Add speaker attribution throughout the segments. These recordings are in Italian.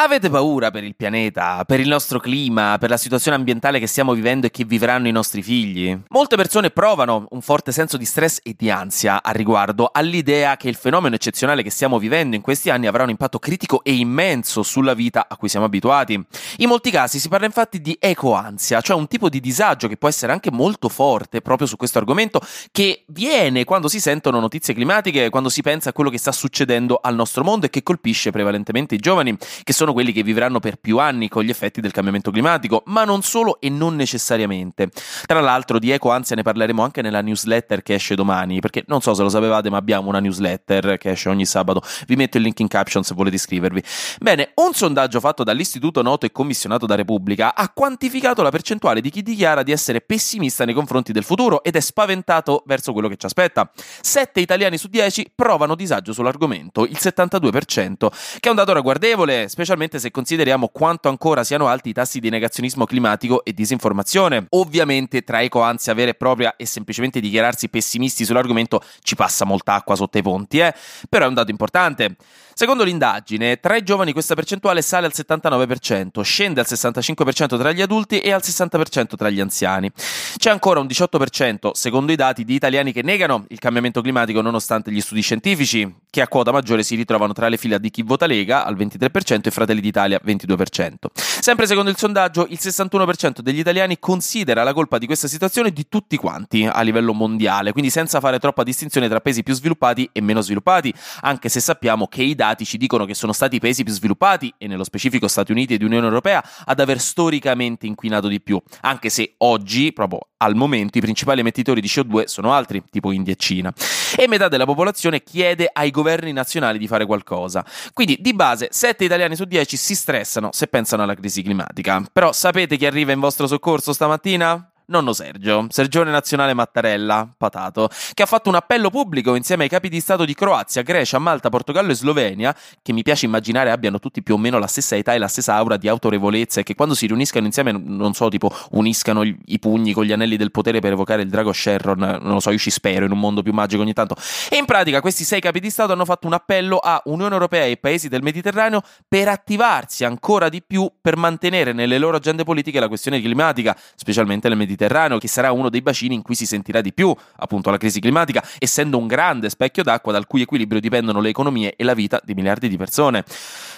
Speaker 1: Avete paura per il pianeta, per il nostro clima, per la situazione ambientale che stiamo vivendo e che vivranno i nostri figli? Molte persone provano un forte senso di stress e di ansia a riguardo all'idea che il fenomeno eccezionale che stiamo vivendo in questi anni avrà un impatto critico e immenso sulla vita a cui siamo abituati. In molti casi si parla infatti di ecoansia, cioè un tipo di disagio che può essere anche molto forte proprio su questo argomento che viene quando si sentono notizie climatiche, quando si pensa a quello che sta succedendo al nostro mondo e che colpisce prevalentemente i giovani, che sono quelli che vivranno per più anni con gli effetti del cambiamento climatico, ma non solo e non necessariamente. Tra l'altro di ecoansia ne parleremo anche nella newsletter che esce domani, perché non so se lo sapevate, ma abbiamo una newsletter che esce ogni sabato. Vi metto il link in caption se volete iscrivervi. Bene, un sondaggio fatto dall'Istituto Noto e commissionato da Repubblica ha quantificato la percentuale di chi dichiara di essere pessimista nei confronti del futuro ed è spaventato verso quello che ci aspetta. 7 italiani su 10 provano disagio sull'argomento, il 72%, che è un dato ragguardevole, specialmente specialmente se consideriamo quanto ancora siano alti i tassi di negazionismo climatico e disinformazione. Ovviamente tra ecoansia vera e propria e semplicemente dichiararsi pessimisti sull'argomento ci passa molta acqua sotto i ponti, eh? però è un dato importante. Secondo l'indagine, tra i giovani questa percentuale sale al 79%, scende al 65% tra gli adulti e al 60% tra gli anziani. C'è ancora un 18%, secondo i dati, di italiani che negano il cambiamento climatico nonostante gli studi scientifici, che a quota maggiore si ritrovano tra le fila di chi vota Lega al 23% e Fratelli d'Italia 22%. Sempre secondo il sondaggio, il 61% degli italiani considera la colpa di questa situazione di tutti quanti a livello mondiale, quindi senza fare troppa distinzione tra paesi più sviluppati e meno sviluppati, anche se sappiamo che i dati ci dicono che sono stati i paesi più sviluppati, e nello specifico Stati Uniti ed Unione Europea, ad aver storicamente inquinato di più, anche se oggi, proprio al momento, i principali emettitori di CO2 sono altri, tipo India e Cina. E metà della popolazione chiede ai governi nazionali di fare qualcosa. Quindi, di base, 7 italiani su 10 si stressano se pensano alla crisi climatica. Però sapete chi arriva in vostro soccorso stamattina? Nonno Sergio, Sergione Nazionale Mattarella, patato, che ha fatto un appello pubblico insieme ai capi di Stato di Croazia, Grecia, Malta, Portogallo e Slovenia, che mi piace immaginare abbiano tutti più o meno la stessa età e la stessa aura di autorevolezza e che quando si riuniscano insieme, non so, tipo uniscano i pugni con gli anelli del potere per evocare il drago Sherron, non lo so, io ci spero in un mondo più magico ogni tanto. E in pratica questi sei capi di Stato hanno fatto un appello a Unione Europea e paesi del Mediterraneo per attivarsi ancora di più per mantenere nelle loro agende politiche la questione climatica, specialmente nel Mediterraneo Mediterraneo, che sarà uno dei bacini in cui si sentirà di più appunto la crisi climatica, essendo un grande specchio d'acqua dal cui equilibrio dipendono le economie e la vita di miliardi di persone.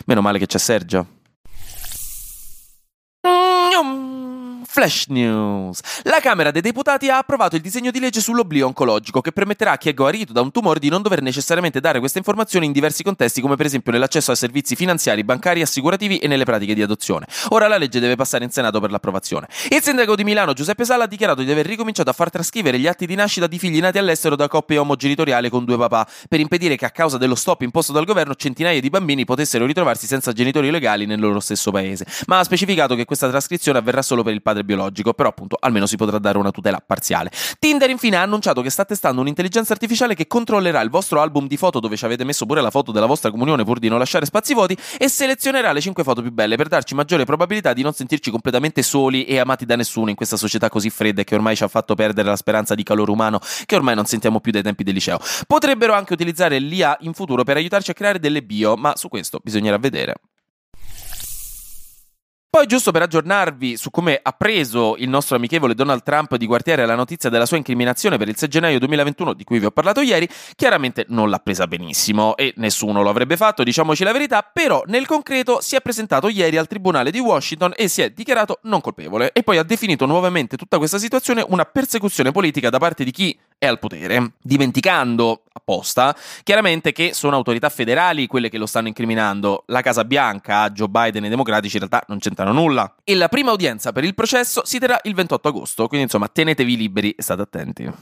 Speaker 1: Meno male che c'è Sergio. Flash News. La Camera dei Deputati ha approvato il disegno di legge sull'oblio oncologico che permetterà a chi è guarito da un tumore di non dover necessariamente dare queste informazioni in diversi contesti come per esempio nell'accesso a servizi finanziari, bancari, assicurativi e nelle pratiche di adozione. Ora la legge deve passare in Senato per l'approvazione. Il sindaco di Milano Giuseppe Sala ha dichiarato di aver ricominciato a far trascrivere gli atti di nascita di figli nati all'estero da coppie omogenitoriali con due papà per impedire che a causa dello stop imposto dal governo centinaia di bambini potessero ritrovarsi senza genitori legali nel loro stesso paese. Ma ha specificato che questa trascrizione avverrà solo per il padre biologico, però appunto almeno si potrà dare una tutela parziale. Tinder infine ha annunciato che sta testando un'intelligenza artificiale che controllerà il vostro album di foto dove ci avete messo pure la foto della vostra comunione pur di non lasciare spazi vuoti e selezionerà le 5 foto più belle per darci maggiore probabilità di non sentirci completamente soli e amati da nessuno in questa società così fredda che ormai ci ha fatto perdere la speranza di calore umano che ormai non sentiamo più dai tempi del liceo. Potrebbero anche utilizzare l'IA in futuro per aiutarci a creare delle bio, ma su questo bisognerà vedere. Poi, giusto per aggiornarvi su come ha preso il nostro amichevole Donald Trump di quartiere la notizia della sua incriminazione per il 6 gennaio 2021, di cui vi ho parlato ieri, chiaramente non l'ha presa benissimo e nessuno lo avrebbe fatto, diciamoci la verità, però nel concreto si è presentato ieri al Tribunale di Washington e si è dichiarato non colpevole e poi ha definito nuovamente tutta questa situazione una persecuzione politica da parte di chi è al potere, dimenticando apposta chiaramente che sono autorità federali quelle che lo stanno incriminando. La Casa Bianca, Joe Biden e i democratici in realtà non c'entrano nulla. E la prima udienza per il processo si terrà il 28 agosto, quindi insomma tenetevi liberi e state attenti.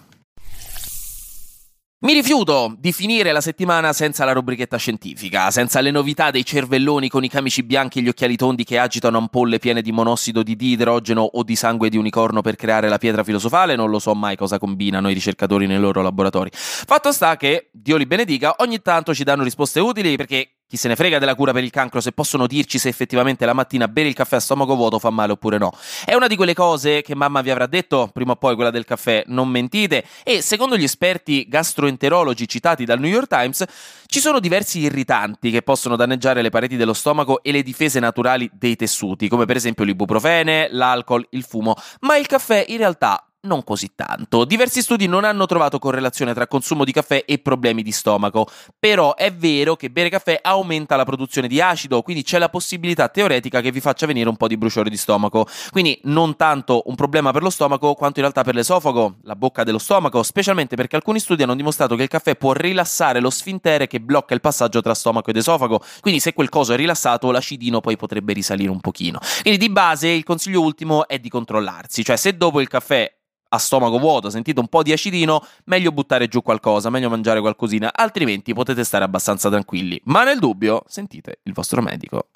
Speaker 1: Mi rifiuto di finire la settimana senza la rubrichetta scientifica, senza le novità dei cervelloni con i camici bianchi e gli occhiali tondi che agitano ampolle piene di monossido di idrogeno o di sangue di unicorno per creare la pietra filosofale, non lo so mai cosa combinano i ricercatori nei loro laboratori. Fatto sta che, Dio li benedica, ogni tanto ci danno risposte utili perché chi se ne frega della cura per il cancro se possono dirci se effettivamente la mattina bere il caffè a stomaco vuoto fa male oppure no. È una di quelle cose che mamma vi avrà detto, prima o poi quella del caffè, non mentite, e secondo gli esperti gastroenterologi citati dal New York Times, ci sono diversi irritanti che possono danneggiare le pareti dello stomaco e le difese naturali dei tessuti, come per esempio l'ibuprofene, l'alcol, il fumo, ma il caffè in realtà non così tanto. Diversi studi non hanno trovato correlazione tra consumo di caffè e problemi di stomaco, però è vero che bere caffè aumenta la produzione di acido, quindi c'è la possibilità teoretica che vi faccia venire un po' di bruciore di stomaco. Quindi non tanto un problema per lo stomaco quanto in realtà per l'esofago, la bocca dello stomaco, specialmente perché alcuni studi hanno dimostrato che il caffè può rilassare lo sfintere che blocca il passaggio tra stomaco ed esofago, quindi se quel coso è rilassato l'acidino poi potrebbe risalire un pochino. Quindi di base il consiglio ultimo è di controllarsi, cioè se dopo il caffè a stomaco vuoto, sentite un po' di acidino, meglio buttare giù qualcosa, meglio mangiare qualcosina, altrimenti potete stare abbastanza tranquilli. Ma nel dubbio, sentite il vostro medico.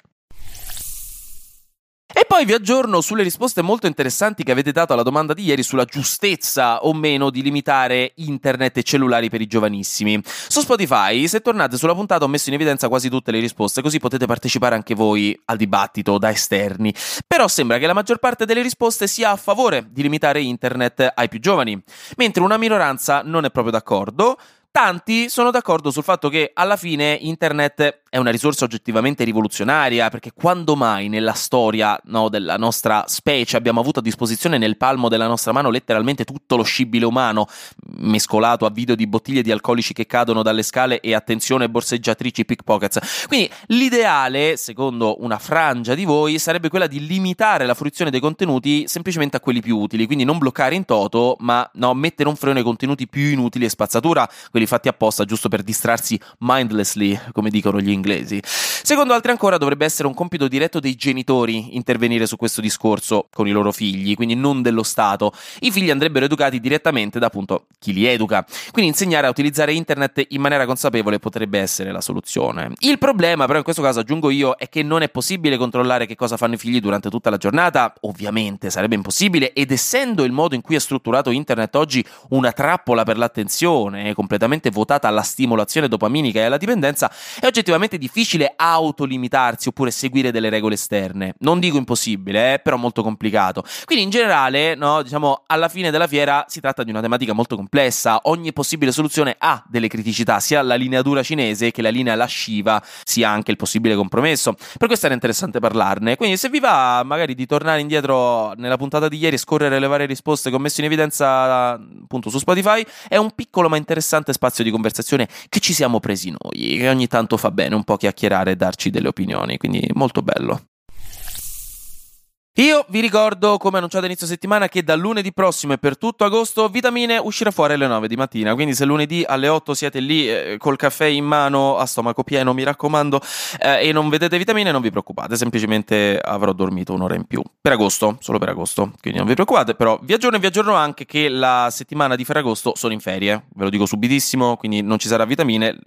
Speaker 1: Poi vi aggiorno sulle risposte molto interessanti che avete dato alla domanda di ieri sulla giustezza o meno di limitare internet e cellulari per i giovanissimi. Su Spotify, se tornate sulla puntata, ho messo in evidenza quasi tutte le risposte, così potete partecipare anche voi al dibattito da esterni. Però sembra che la maggior parte delle risposte sia a favore di limitare internet ai più giovani, mentre una minoranza non è proprio d'accordo. Tanti sono d'accordo sul fatto che alla fine internet è una risorsa oggettivamente rivoluzionaria, perché quando mai nella storia no, della nostra specie abbiamo avuto a disposizione nel palmo della nostra mano letteralmente tutto lo scibile umano, mescolato a video di bottiglie di alcolici che cadono dalle scale e attenzione borseggiatrici pickpockets. Quindi l'ideale, secondo una frangia di voi, sarebbe quella di limitare la fruizione dei contenuti semplicemente a quelli più utili, quindi non bloccare in toto, ma no, mettere un freno ai contenuti più inutili e spazzatura, quelli fatti apposta giusto per distrarsi mindlessly, come dicono gli inglesi. Secondo altri ancora dovrebbe essere un compito diretto dei genitori intervenire su questo discorso con i loro figli, quindi non dello Stato. I figli andrebbero educati direttamente da appunto chi li educa. Quindi insegnare a utilizzare internet in maniera consapevole potrebbe essere la soluzione. Il problema, però in questo caso aggiungo io, è che non è possibile controllare che cosa fanno i figli durante tutta la giornata, ovviamente sarebbe impossibile ed essendo il modo in cui è strutturato internet oggi una trappola per l'attenzione, completamente votata alla stimolazione dopaminica e alla dipendenza, è oggettivamente difficile autolimitarsi oppure seguire delle regole esterne. Non dico impossibile, eh, però molto complicato. Quindi in generale, no, diciamo, alla fine della fiera si tratta di una tematica molto complessa. Ogni possibile soluzione ha delle criticità, sia la lineatura cinese che la linea lasciva, sia anche il possibile compromesso. Per questo era interessante parlarne. Quindi se vi va magari di tornare indietro nella puntata di ieri, scorrere le varie risposte che ho messo in evidenza appunto su Spotify, è un piccolo ma interessante spazio di conversazione che ci siamo presi noi, che ogni tanto fa bene un po' chiacchierare e darci delle opinioni, quindi molto bello. Io vi ricordo, come annunciato inizio settimana, che dal lunedì prossimo e per tutto agosto Vitamine uscirà fuori alle 9 di mattina. Quindi, se lunedì alle 8 siete lì eh, col caffè in mano, a stomaco pieno, mi raccomando, eh, e non vedete vitamine, non vi preoccupate. Semplicemente avrò dormito un'ora in più per agosto, solo per agosto. Quindi non vi preoccupate. Però vi aggiorno e vi aggiorno anche che la settimana di Ferragosto sono in ferie. Ve lo dico subitissimo. Quindi non ci sarà vitamine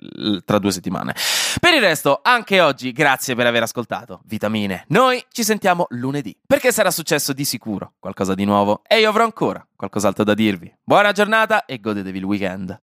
Speaker 1: tra due settimane. Per il resto, anche oggi, grazie per aver ascoltato Vitamine. Noi ci sentiamo lunedì perché sarà successo di sicuro qualcosa di nuovo e io avrò ancora qualcos'altro da dirvi. Buona giornata e godetevi il weekend.